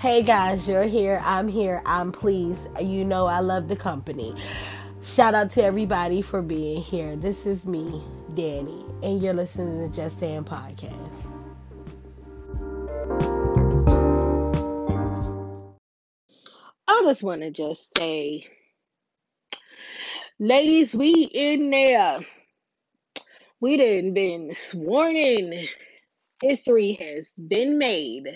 Hey guys, you're here. I'm here. I'm pleased. You know I love the company. Shout out to everybody for being here. This is me, Danny, and you're listening to Just Saying Podcast. I just want to just say, ladies, we in there. We didn't been sworn in. History has been made.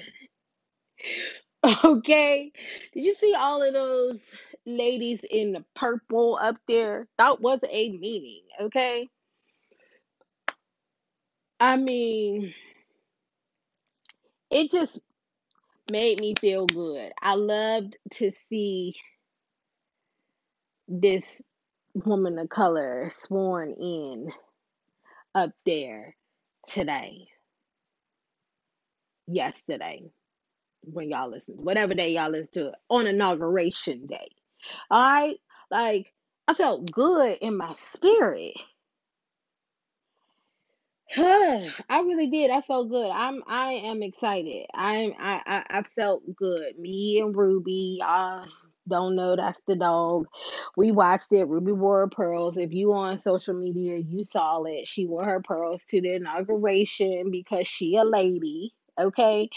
Okay. Did you see all of those ladies in the purple up there? That was a meeting, okay? I mean, it just made me feel good. I loved to see this woman of color sworn in up there today, yesterday, when y'all listen, whatever day y'all listen to it, on inauguration day. All right? Like, I felt good in my spirit. I really did. I felt good. I'm I am excited. I'm I I, I felt good. Me and Ruby, I don't know that's the dog. We watched it. Ruby wore her pearls. If you on social media, you saw it. She wore her pearls to the inauguration because she a lady. Okay.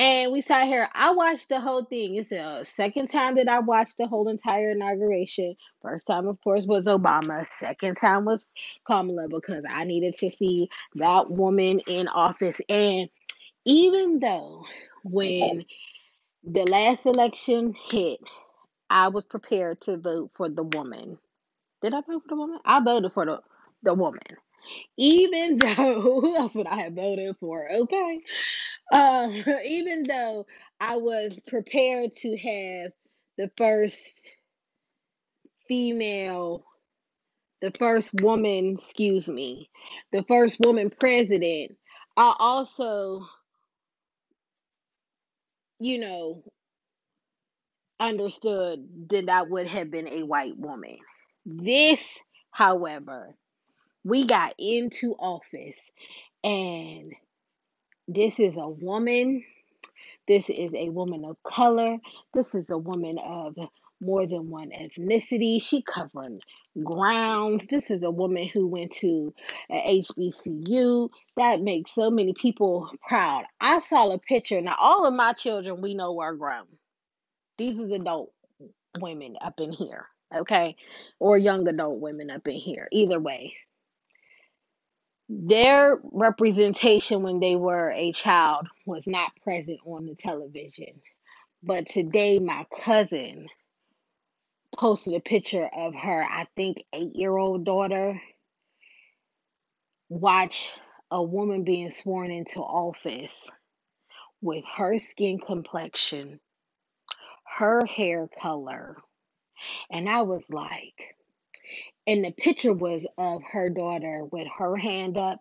And we sat here. I watched the whole thing. It's the second time that I watched the whole entire inauguration. First time, of course, was Obama. Second time was Kamala because I needed to see that woman in office. And even though when the last election hit, I was prepared to vote for the woman. Did I vote for the woman? I voted for the the woman. Even though who else would I have voted for? Okay. Um, even though I was prepared to have the first female, the first woman, excuse me, the first woman president, I also, you know, understood that that would have been a white woman. This, however, we got into office and this is a woman this is a woman of color. This is a woman of more than one ethnicity. She covering grounds. This is a woman who went to HBCU. That makes so many people proud. I saw a picture. Now, all of my children we know are grown. These are adult women up in here, okay? Or young adult women up in here. Either way their representation when they were a child was not present on the television. But today, my cousin posted a picture of her, I think, eight year old daughter. Watch a woman being sworn into office with her skin complexion, her hair color. And I was like, and the picture was of her daughter with her hand up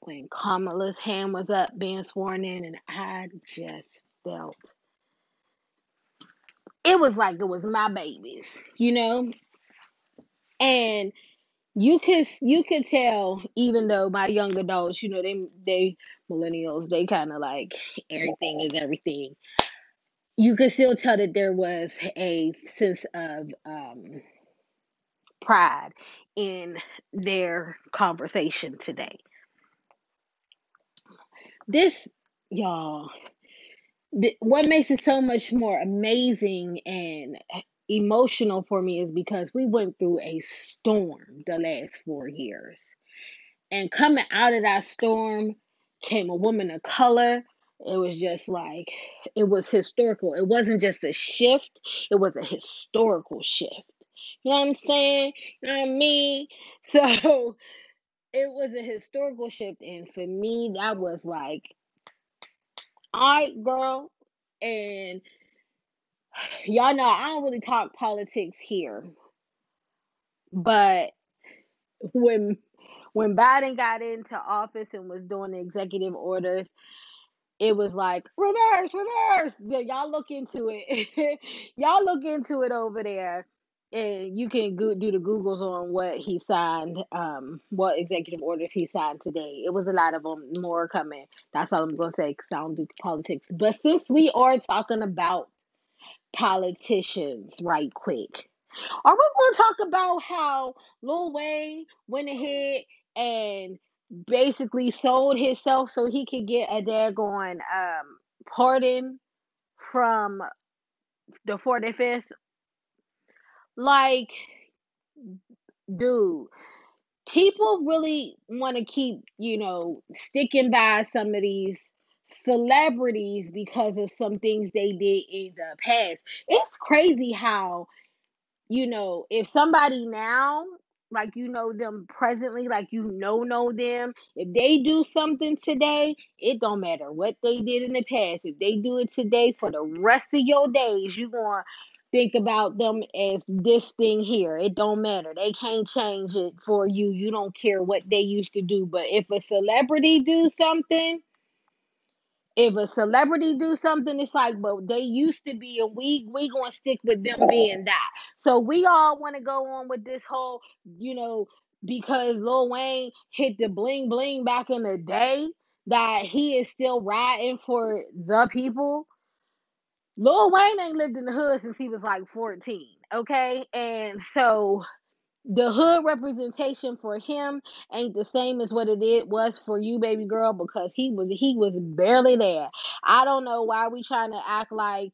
when Kamala's hand was up being sworn in, and I just felt it was like it was my babies, you know? And you could you could tell even though my young adults, you know, they they millennials, they kind of like everything is everything. You could still tell that there was a sense of um pride in their conversation today. This, y'all, th- what makes it so much more amazing and emotional for me is because we went through a storm the last four years. And coming out of that storm came a woman of color. It was just like, it was historical. It wasn't just a shift, it was a historical shift. You know what I'm saying? You know what I mean? So it was a historical shift. And for me, that was like, all right, girl. And y'all know I don't really talk politics here. But when when Biden got into office and was doing the executive orders, it was like reverse, reverse. Yeah, y'all look into it. y'all look into it over there and you can go, do the Googles on what he signed, um, what executive orders he signed today. It was a lot of them, more coming. That's all I'm gonna say because I don't do politics. But since we are talking about politicians, right quick, are we gonna talk about how Lil Wayne went ahead and basically sold himself so he could get a daggone um pardon from the 45th? Like, dude, people really want to keep, you know, sticking by some of these celebrities because of some things they did in the past. It's crazy how, you know, if somebody now, like you know them presently, like you know know them, if they do something today, it don't matter what they did in the past. If they do it today for the rest of your days, you to think about them as this thing here. It don't matter. They can't change it for you. You don't care what they used to do. But if a celebrity do something, if a celebrity do something, it's like, but they used to be, and we we gonna stick with them being that. So we all want to go on with this whole, you know, because Lil Wayne hit the bling bling back in the day, that he is still riding for the people. Lil Wayne ain't lived in the hood since he was like 14, okay? And so the hood representation for him ain't the same as what it did was for you, baby girl, because he was he was barely there. I don't know why we trying to act like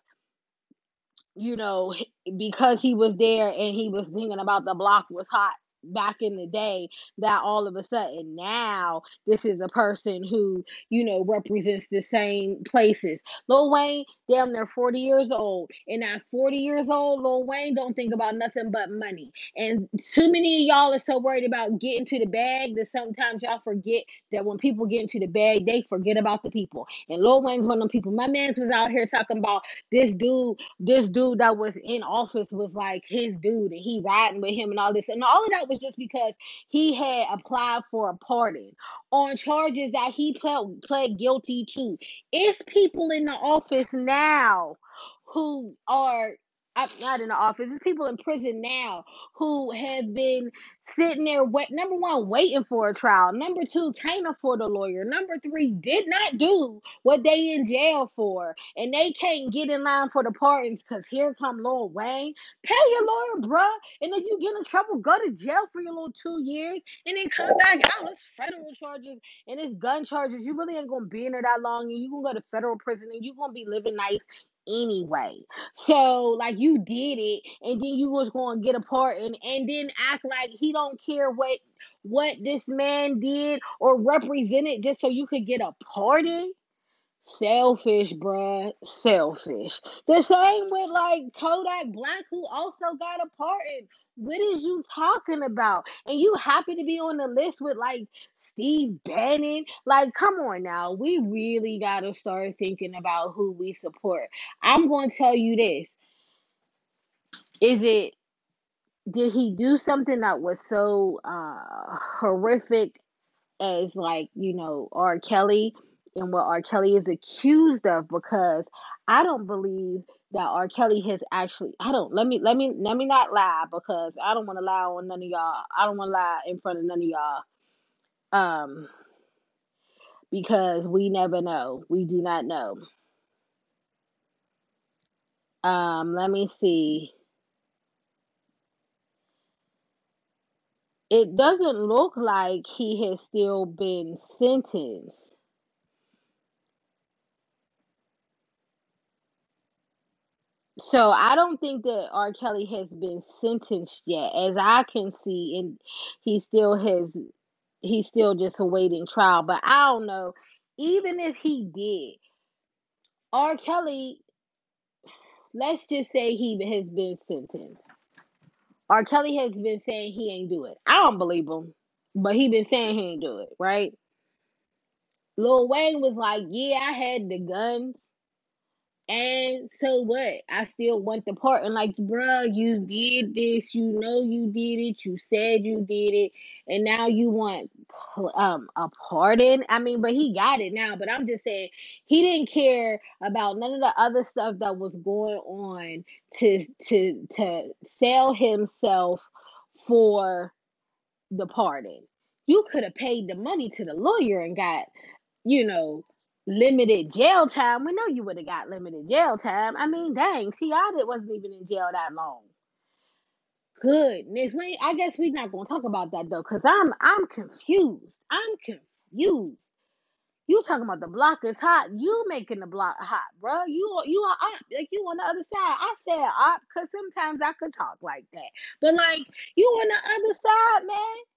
you know because he was there and he was thinking about the block was hot back in the day that all of a sudden now this is a person who you know represents the same places. Lil wayne damn near 40 years old. And at 40 years old lil wayne don't think about nothing but money. And too many of y'all are so worried about getting to the bag that sometimes y'all forget that when people get into the bag they forget about the people. And lil wayne's one of them people. My man's was out here talking about this dude this dude that was in office was like his dude and he riding with him and all this. And all of that was just because he had applied for a pardon on charges that he pled, pled guilty to. It's people in the office now who are I'm not in the office. There's people in prison now who have been sitting there, wait, number one, waiting for a trial. Number two, can't afford a lawyer. Number three, did not do what they in jail for. And they can't get in line for the pardons because here come Lil Wayne. Pay your lawyer, bruh. And if you get in trouble, go to jail for your little two years and then come back out. It's federal charges and it's gun charges. You really ain't going to be in there that long and you going to go to federal prison and you going to be living nice anyway. So like you did it and then you was to get a pardon and then act like he don't care what what this man did or represented just so you could get a pardon. Selfish, bruh. Selfish. The same with like Kodak Black, who also got a pardon. What is you talking about? And you happy to be on the list with like Steve Bannon? Like, come on now. We really got to start thinking about who we support. I'm going to tell you this. Is it, did he do something that was so uh, horrific as like, you know, R. Kelly and what R. Kelly is accused of? Because I don't believe that R. Kelly has actually I don't let me let me let me not lie because I don't want to lie on none of y'all. I don't want to lie in front of none of y'all. Um because we never know. We do not know. Um let me see. It doesn't look like he has still been sentenced. So I don't think that R. Kelly has been sentenced yet, as I can see, and he still has he's still just awaiting trial. But I don't know. Even if he did, R. Kelly, let's just say he has been sentenced. R. Kelly has been saying he ain't do it. I don't believe him, but he been saying he ain't do it, right? Lil Wayne was like, "Yeah, I had the guns, And so what? I still want the part. And like, bruh, you did this. You know you did it. You said you did it. And now you want um a pardon. I mean, but he got it now. But I'm just saying he didn't care about none of the other stuff that was going on to to to sell himself for the pardon. You could have paid the money to the lawyer and got, you know, limited jail time. We know you would have got limited jail time. I mean, mm-hmm. dang, T.I. wasn't even in jail that long. Goodness, we I guess we're not gonna talk about that though, cause I'm I'm confused. I'm confused. You talking about the block is hot? You making the block hot, bro? You you are up like you on the other side. I said up because sometimes I could talk like that, but like you on the other side, man.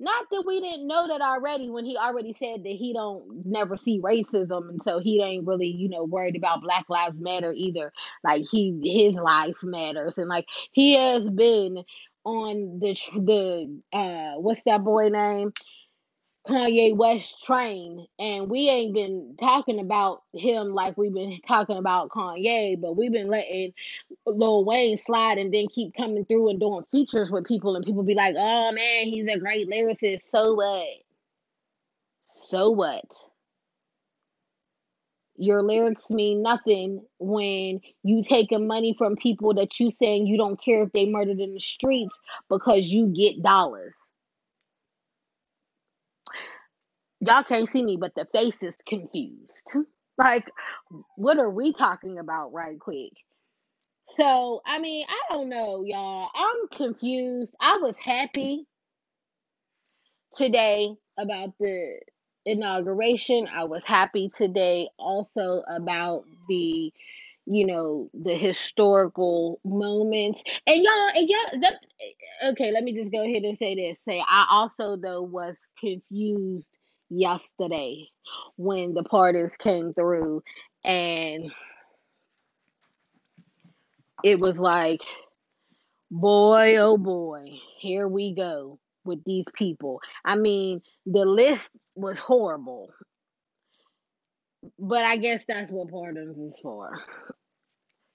Not that we didn't know that already when he already said that he don't never see racism and so he ain't really, you know, worried about Black Lives Matter either. Like he his life matters and like he has been on the the uh what's that boy name? Kanye West train and we ain't been talking about him like we've been talking about Kanye, but we've been letting Lil Wayne slide and then keep coming through and doing features with people, and people be like, "Oh man, he's a great lyricist." So what? So what? Your lyrics mean nothing when you taking money from people that you saying you don't care if they murdered in the streets because you get dollars. Y'all can't see me, but the face is confused. Like, what are we talking about right quick? So, I mean, I don't know, y'all. I'm confused. I was happy today about the inauguration. I was happy today also about the you know the historical moments and y'all and y'all okay let me just go ahead and say this say i also though was confused yesterday when the pardons came through and it was like boy oh boy here we go with these people i mean the list was horrible but i guess that's what pardons is for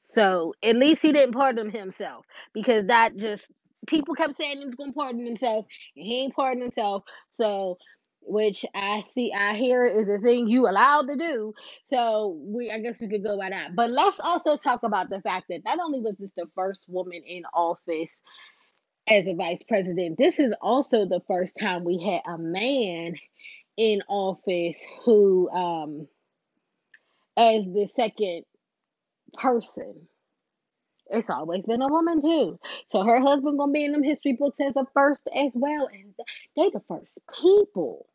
so at least he didn't pardon himself because that just people kept saying he was gonna pardon himself and he ain't pardon himself. So which I see I hear is a thing you allowed to do. So we I guess we could go by that. But let's also talk about the fact that not only was this the first woman in office as a vice president, this is also the first time we had a man in office who um as the second person. It's always been a woman too. So her husband gonna be in them history books as a first as well. And they the first people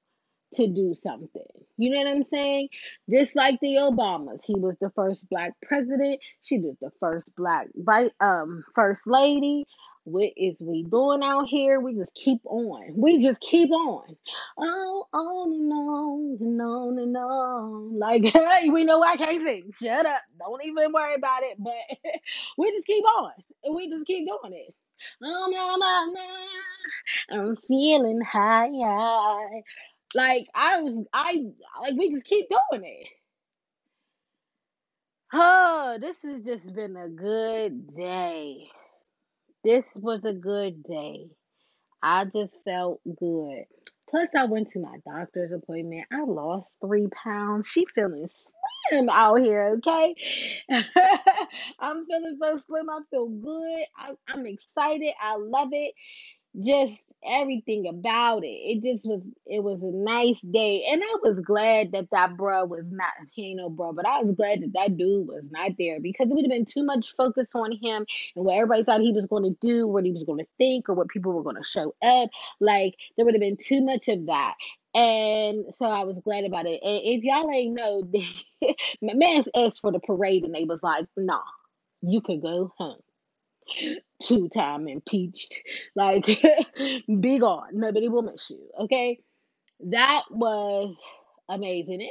to do something. You know what I'm saying? Just like the Obamas, he was the first black president. She was the first black um first lady. What is we doing out here? We just keep on. We just keep on. Oh, on and on and on and on. Like, hey, we know I can't sing. Shut up. Don't even worry about it. But we just keep on. We just keep doing it. Oh, no, no, no. I'm feeling high. Like, I was, I, like, we just keep doing it. Oh, this has just been a good day. This was a good day. I just felt good. Plus, I went to my doctor's appointment. I lost three pounds. She feeling slim out here, okay? I'm feeling so slim. I feel good. I, I'm excited. I love it. Just everything about it. It just was it was a nice day, and I was glad that that bruh was not he ain't no bruh, but I was glad that that dude was not there because it would have been too much focus on him and what everybody thought he was going to do, what he was going to think, or what people were going to show up. Like there would have been too much of that. And so I was glad about it. And if y'all ain't know, my man asked for the parade, and they was like, "Nah, you could go home." Two time impeached. Like, be gone. Nobody will miss you. Okay. That was amazing. And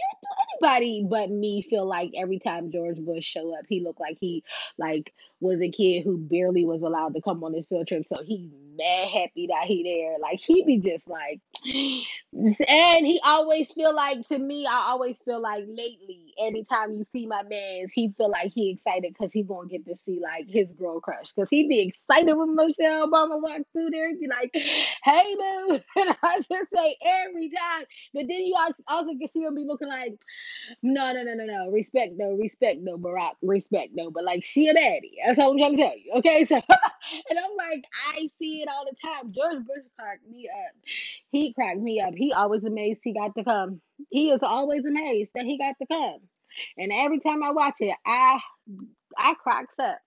anybody but me feel like every time George Bush show up, he looked like he like was a kid who barely was allowed to come on this field trip. So he's mad happy that he there. Like he be just like and he always feel like to me i always feel like lately anytime you see my man he feel like he excited because he gonna get to see like his girl crush. Because he be excited when michelle obama walks through there and be like hey dude. And i just say every time. But then you also can see him be looking like no no no no no. Respect though respect though barack. Respect though but like she a daddy. That's all i'm trying to tell you okay? So and i'm like i see it all the time. George bush cracked me up. He cracked me up. He always amazed he got to come. He is always amazed that he got to come. And every time I watch it, I I cracks up.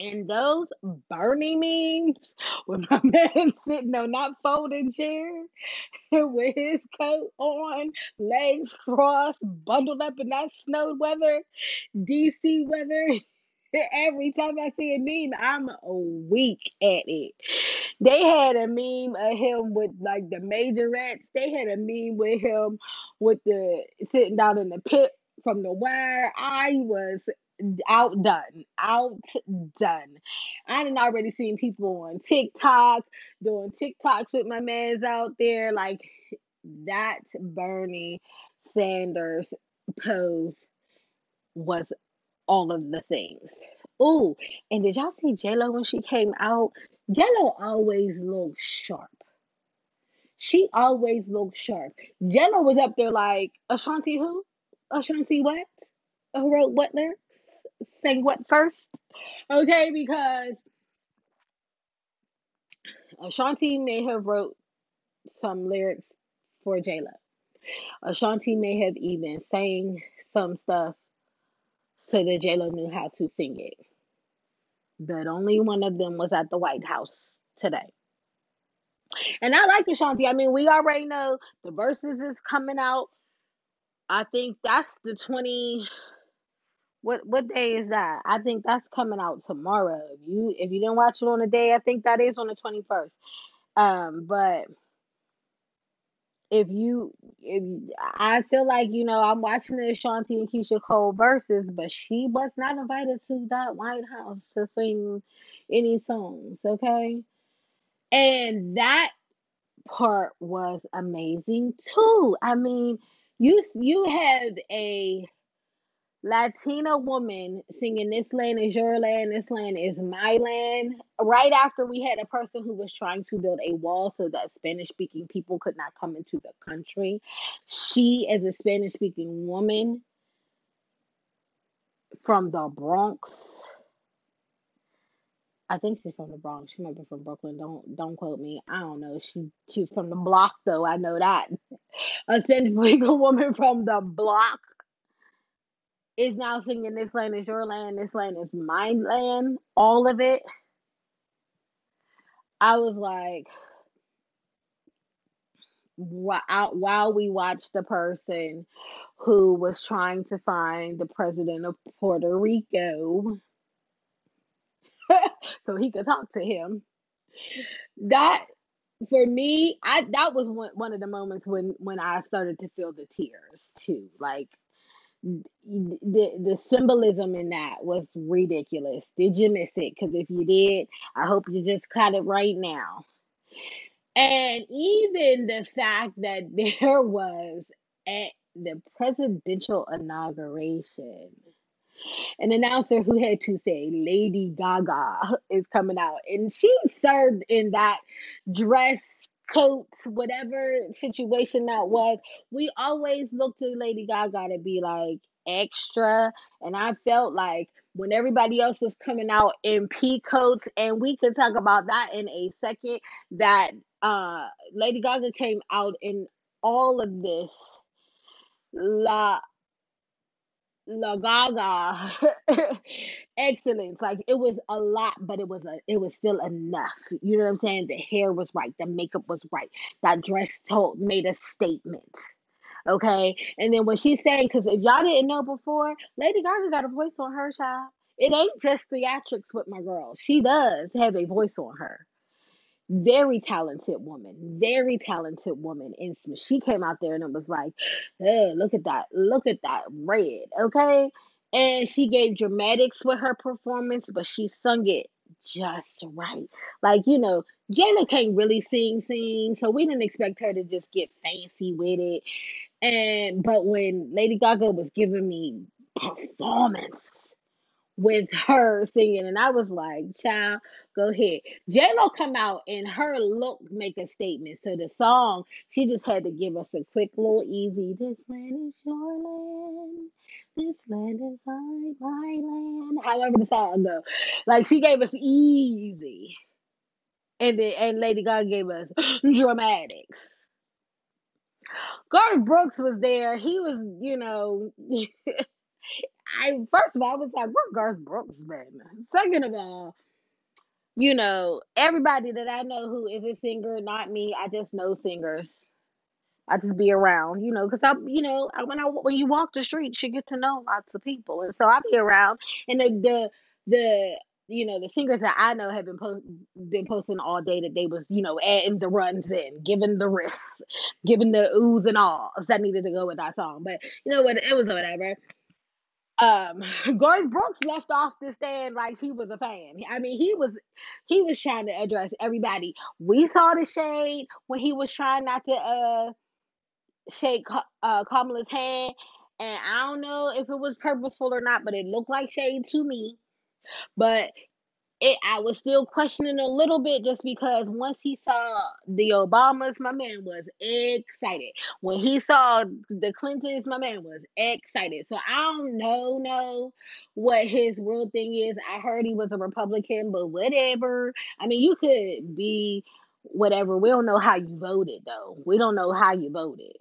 And those Bernie memes with my man sitting on that folding chair with his coat on, legs crossed, bundled up in that snow weather, DC weather. Every time I see a meme, I'm weak at it. They had a meme of him with like the majorettes. They had a meme with him with the sitting down in the pit from the wire. I was outdone, outdone. I did already seen people on TikTok doing TikToks with my mans out there. Like that Bernie Sanders pose was all of the things. Oh, and did y'all see J Lo when she came out? J Lo always looks sharp. She always looks sharp. J Lo was up there like Ashanti who? Ashanti what? Who wrote what lyrics? Sang what first? Okay, because Ashanti may have wrote some lyrics for J Lo. Ashanti may have even sang some stuff so that J Lo knew how to sing it. But only one of them was at the White House today. And I like Ashanti. I mean, we already know the Verzuz is coming out. I think that's the 20 what what day is that? I think that's coming out tomorrow. If you if you didn't watch it on the day, I think that is on the 21st. Um, but if you if I feel like you know I'm watching the Ashanti and Keyshia Cole Verzuz, but she was not invited to that White House to sing any songs, okay? And that part was amazing too. I mean, you you have a Latina woman singing This Land is Your Land, This Land is My Land. Right after we had a person who was trying to build a wall so that Spanish speaking people could not come into the country. She, as a Spanish speaking woman from the Bronx, I think she's from the Bronx. She might be from Brooklyn. Don't don't quote me. I don't know. She she's from the block though. I know that. A Spanish speaking woman from the block is now singing This Land is Your Land, This Land is My Land, all of it. I was like, while we watched the person who was trying to find the president of Puerto Rico so he could talk to him. That for me, I that was one one of the moments when when I started to feel the tears too. Like the the symbolism in that was ridiculous. Did you miss it? Because if you did, I hope you just caught it right now. And even the fact that there was at the presidential inauguration an announcer who had to say Lady Gaga is coming out, and she served in that dress coats, whatever situation that was, we always looked to Lady Gaga to be like extra. And I felt like when everybody else was coming out in pea coats, and we could talk about that in a second, that uh Lady Gaga came out in all of this la La Gaga excellence. Like it was a lot, but it was a it was still enough. You know what I'm saying? The hair was right, the makeup was right, that dress told made a statement. Okay, and then when she's saying, because if y'all didn't know before, Lady Gaga got a voice on her child. It ain't just theatrics with my girl. She does have a voice on her very talented woman, very talented woman. And she came out there and it was like, hey, look at that, look at that red, okay? And she gave dramatics with her performance, but she sung it just right. Like, you know, J can't really sing, sing, so we didn't expect her to just get fancy with it. And but when Lady Gaga was giving me performance with her singing, and I was like, "Child, go ahead." J Lo come out and her look make a statement. So the song, she just had to give us a quick little easy. This land is your land. This land is my my land. However the song go, like she gave us easy, and then and Lady Gaga gave us dramatics. Garth Brooks was there. He was, you know, I first of all I was like, where Garth Brooks been? Second of all, you know, everybody that I know who is a singer, not me. I just know singers. I just be around, you know, because I'm, you know, when I when you walk the streets, you get to know lots of people, and so I be around. And the the the you know the singers that I know have been post, been posting all day that they was you know adding the runs in, giving the risks, giving the oohs and ahs that needed to go with that song. But you know what, it was whatever. Um, Garth Brooks left off the stand like he was a fan. I mean, he was he was trying to address everybody. We saw the shade when he was trying not to uh shake uh Kamala's hand, and I don't know if it was purposeful or not, but it looked like shade to me. But it, I was still questioning a little bit just because once he saw the Obamas, my man was excited. When he saw the Clintons, my man was excited. So I don't know, know what his real thing is. I heard he was a Republican, but whatever. I mean, you could be whatever. We don't know how you voted, though. We don't know how you voted.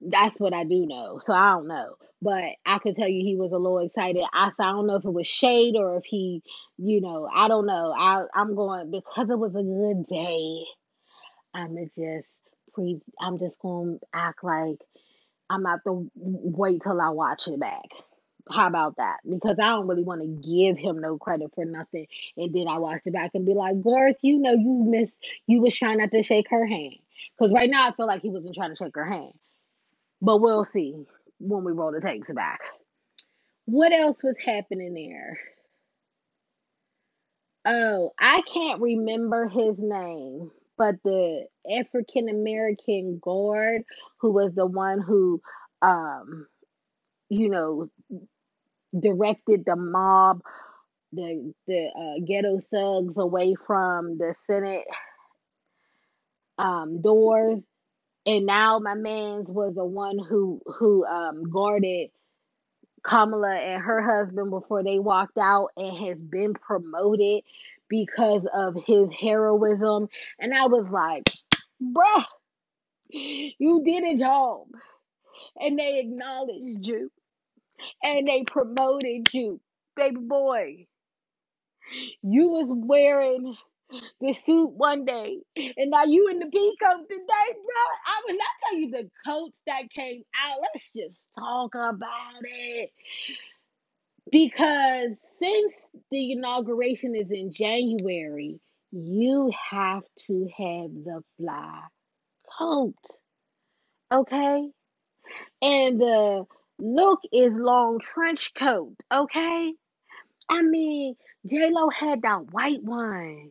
That's what I do know. So I don't know. But I could tell you he was a little excited. I, I don't know if it was shade or if he, you know, I don't know. I I'm going because it was a good day. I'ma just pre I'm just gonna act like I'm not to wait till I watch it back. How about that? Because I don't really want to give him no credit for nothing. And then I watch it back and be like, Garth, you know you missed you was trying not to shake her hand. Because right now I feel like he wasn't trying to shake her hand. But we'll see when we roll the tapes back. What else was happening there? Oh, I can't remember his name, but the African American guard who was the one who, um, you know, directed the mob, the the uh, ghetto thugs away from the Senate um, doors and now my man's was the one who who um guarded Kamala and her husband before they walked out and has been promoted because of his heroism. And I was like, bruh, you did a job. And they acknowledged you. And they promoted you. Baby boy. You was wearing the suit one day, and now you in the peacoat today, bro. I will not tell you the coats that came out. Let's just talk about it. Because since the inauguration is in January, you have to have the fly coat. Okay? And the look is long trench coat, okay? I mean, J Lo had that white one.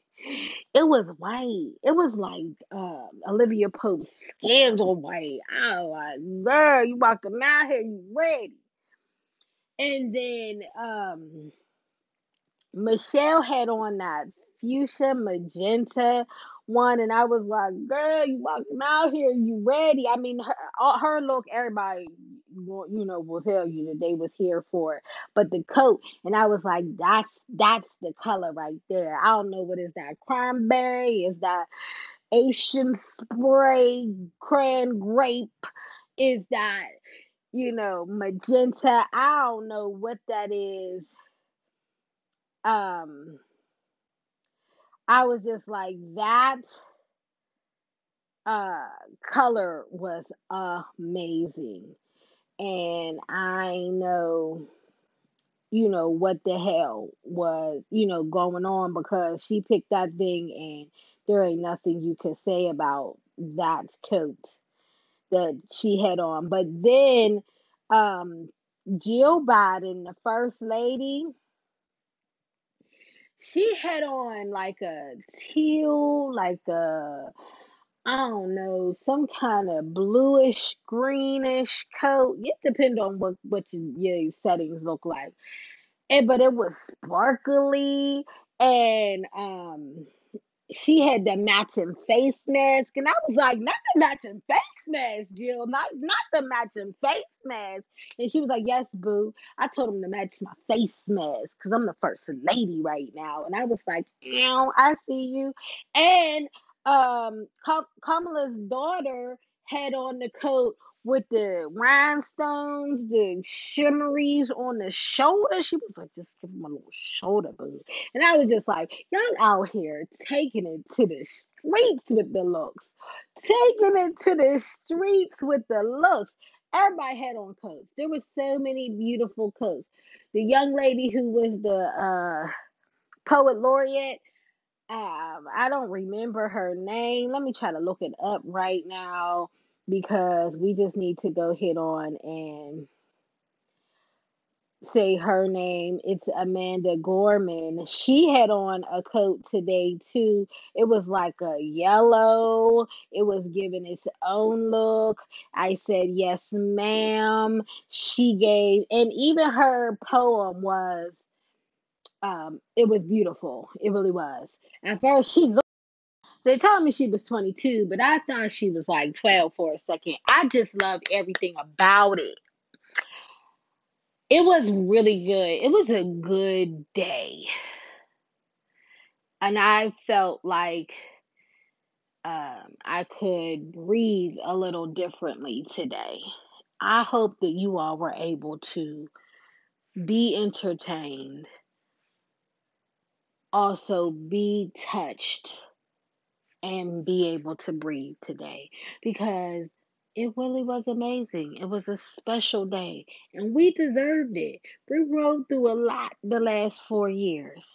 It was white. It was like uh, Olivia Pope's scandal white. I was like, girl, you walking out here, you ready? And then um, Michelle had on that fuchsia magenta one, and I was like, girl, you walking out here, you ready? I mean, her, her look, everybody, you know, will tell you that they was here for it. But the coat, and I was like, that's that's the color right there. I don't know what is that, cranberry? Is that ocean spray, cran grape? Is that you know magenta? I don't know what that is. Um I was just like that uh color was amazing. And I know you know what the hell was, you know, going on because she picked that thing and there ain't nothing you could say about that coat that she had on. But then um Jill Biden, the first lady, she had on like a teal, like a I don't know, some kind of bluish, greenish coat. It depends on what what your, your settings look like. And but it was sparkly and um she had the matching face mask, and I was like, not the matching face mask, Jill, not not the matching face mask. And she was like, yes, boo. I told him to match my face mask because I'm the first lady right now. And I was like, ow, I see you. And um, Kamala's daughter had on the coat with the rhinestones, the shimmeries on the shoulder. She was like, just give him a little shoulder boost. And I was just like, y'all out here taking it to the streets with the looks. Taking it to the streets with the looks. Everybody had on coats. There were so many beautiful coats. The young lady who was the uh, poet laureate, um, I don't remember her name. Let me try to look it up right now because we just need to go hit on and say her name. It's Amanda Gorman. She had on a coat today too. It was like a yellow. It was given its own look. I said, "Yes, ma'am." She gave and even her poem was um it was beautiful. It really was. At first she looked they told me she was 22, but I thought she was like 12 for a second. I just loved everything about it. It was really good. It was a good day. And I felt like um, I could breathe a little differently today. I hope that you all were able to be entertained, also be touched, and be able to breathe today because it really was amazing. It was a special day, and we deserved it. We rode through a lot the last four years.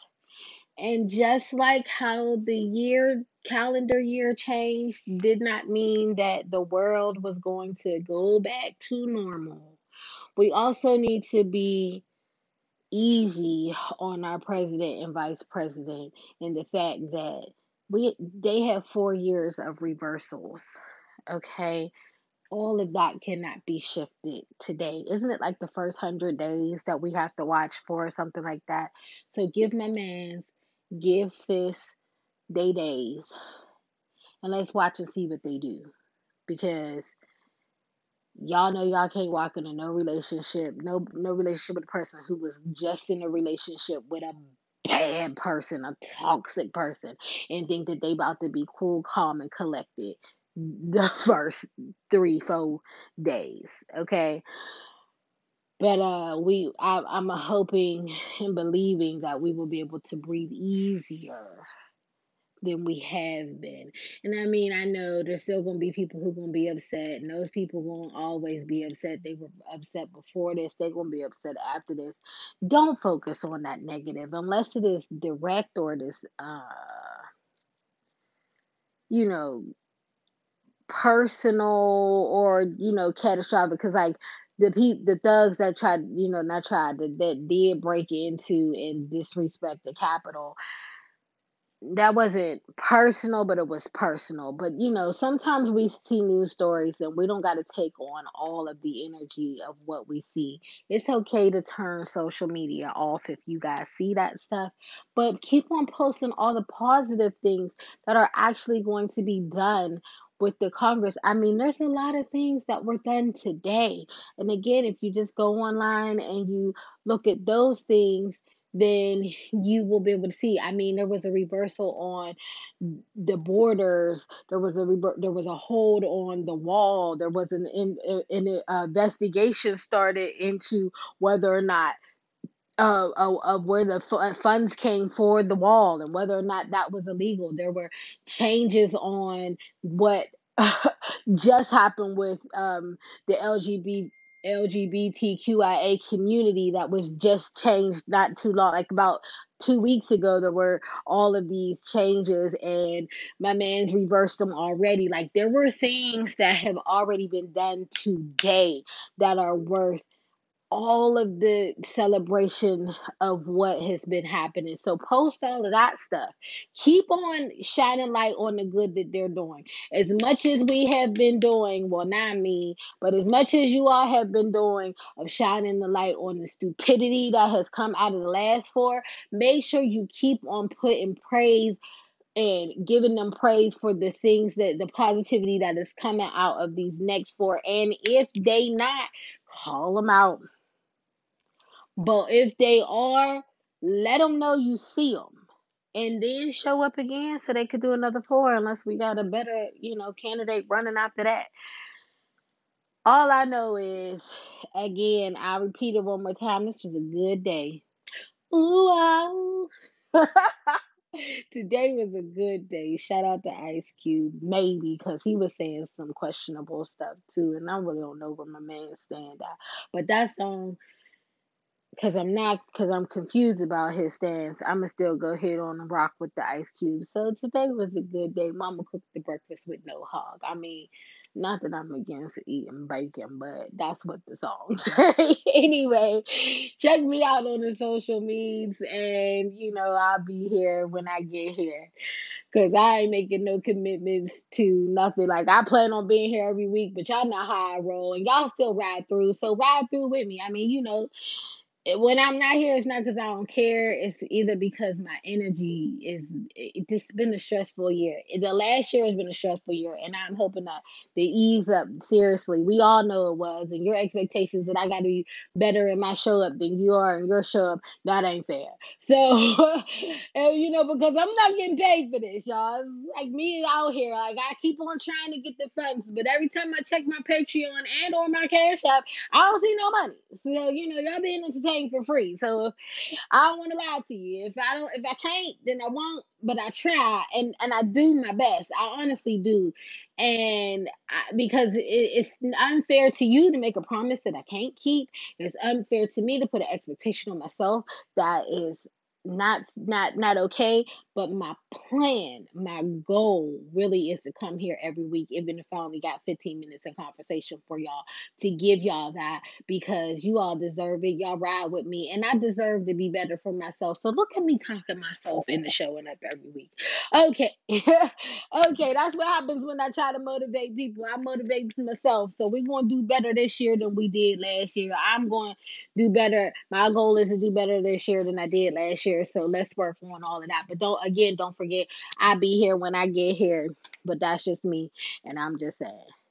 And just like how the year calendar year changed did not mean that the world was going to go back to normal. We also need to be easy on our president and vice president in the fact that we they have 4 years of reversals. Okay? all of that cannot be shifted today. Isn't it like the first hundred days that we have to watch for or something like that? So give my mans, give sis day days, and let's watch and see what they do. Because y'all know y'all can't walk into no relationship, no no relationship with a person who was just in a relationship with a bad person, a toxic person, and think that they about to be cool, calm, and collected the first three, four days. Okay. But uh, we, I, I'm hoping and believing that we will be able to breathe easier than we have been. And I mean, I know there's still going to be people who going to be upset, and those people won't always be upset. They were upset before this, they're going to be upset after this. Don't focus on that negative unless it is direct or this, uh, you know, personal or you know catastrophic because like the pe- the thugs that tried you know not tried that, that did break into and disrespect the capitol that wasn't personal, but it was personal. But you know, sometimes we see news stories and we don't got to take on all of the energy of what we see. It's okay to turn social media off if you guys see that stuff, but keep on posting all the positive things that are actually going to be done with the Congress. I mean, there's a lot of things that were done today. And again, if you just go online and you look at those things, then you will be able to see. I mean, there was a reversal on the borders. There was a rever- there was a hold on the wall. There was an in, an uh, investigation started into whether or not uh, of, of where the funds came for the wall and whether or not that was illegal. There were changes on what just happened with um, the LGBT LGBTQIA community that was just changed not too long, like about two weeks ago. There were all of these changes, and my man's reversed them already. Like there were things that have already been done today that are worth all of the celebration of what has been happening. So post all of that stuff. Keep on shining light on the good that they're doing. As much as we have been doing, well, not me, but as much as you all have been doing of shining the light on the stupidity that has come out of the last four, make sure you keep on putting praise and giving them praise for the things that the positivity that is coming out of these next four. And if they not, call them out but if they are, let them know you see them. And then show up again so they could do another four unless we got a better, you know, candidate running after that. All I know is, again, I'll repeat it one more time. This was a good day. Ooh, wow. Ah. Today was a good day. Shout out to Ice Cube, maybe because he was saying some questionable stuff too, and I really don't know where my man stand at. But that song because I'm not because I'm confused about his stance. I'ma still go ahead on and rock with the Ice Cube. So today was a good day. Mama cooked the breakfast with no hog. I mean, not that I'm against eating bacon, but that's what the song say. anyway, check me out on the social medias, and you know I'll be here when I get here. Cause I ain't making no commitments to nothing. Like I plan on being here every week, but y'all know how I roll, and y'all still ride through. So ride through with me. I mean, you know, when I'm not here, it's not because I don't care. It's either because my energy is. It's been a stressful year. The last year has been a stressful year, and I'm hoping that they ease up. Seriously, we all know it was, and your expectations that I got to be better in my show up than you are in your show up. That ain't fair. So, and, you know, because I'm not getting paid for this, y'all. It's like me out here, like I keep on trying to get the funds, but every time I check my Patreon and or my Cash App, I don't see no money. So you know, y'all being entertained for free. So I don't want to lie to you. If I don't, if I can't, then I won't. But I try and and I do my best. I honestly do, and I, because it, it's unfair to you to make a promise that I can't keep. It's unfair to me to put an expectation on myself that is not not not okay but my plan my goal really is to come here every week even if i only got 15 minutes in conversation for y'all to give y'all that because you all deserve it. Y'all ride with me and i deserve to be better for myself. So look at me talking myself into showing up every week. Okay. Okay that's what happens when i try to motivate people. I motivate myself. So we're going to do better this year than we did last year. I'm going to do better. My goal is to do better this year than i did last year year. So let's work on all of that. But don't again, don't forget, I'll be here when I get here. But that's just me, and I'm just saying.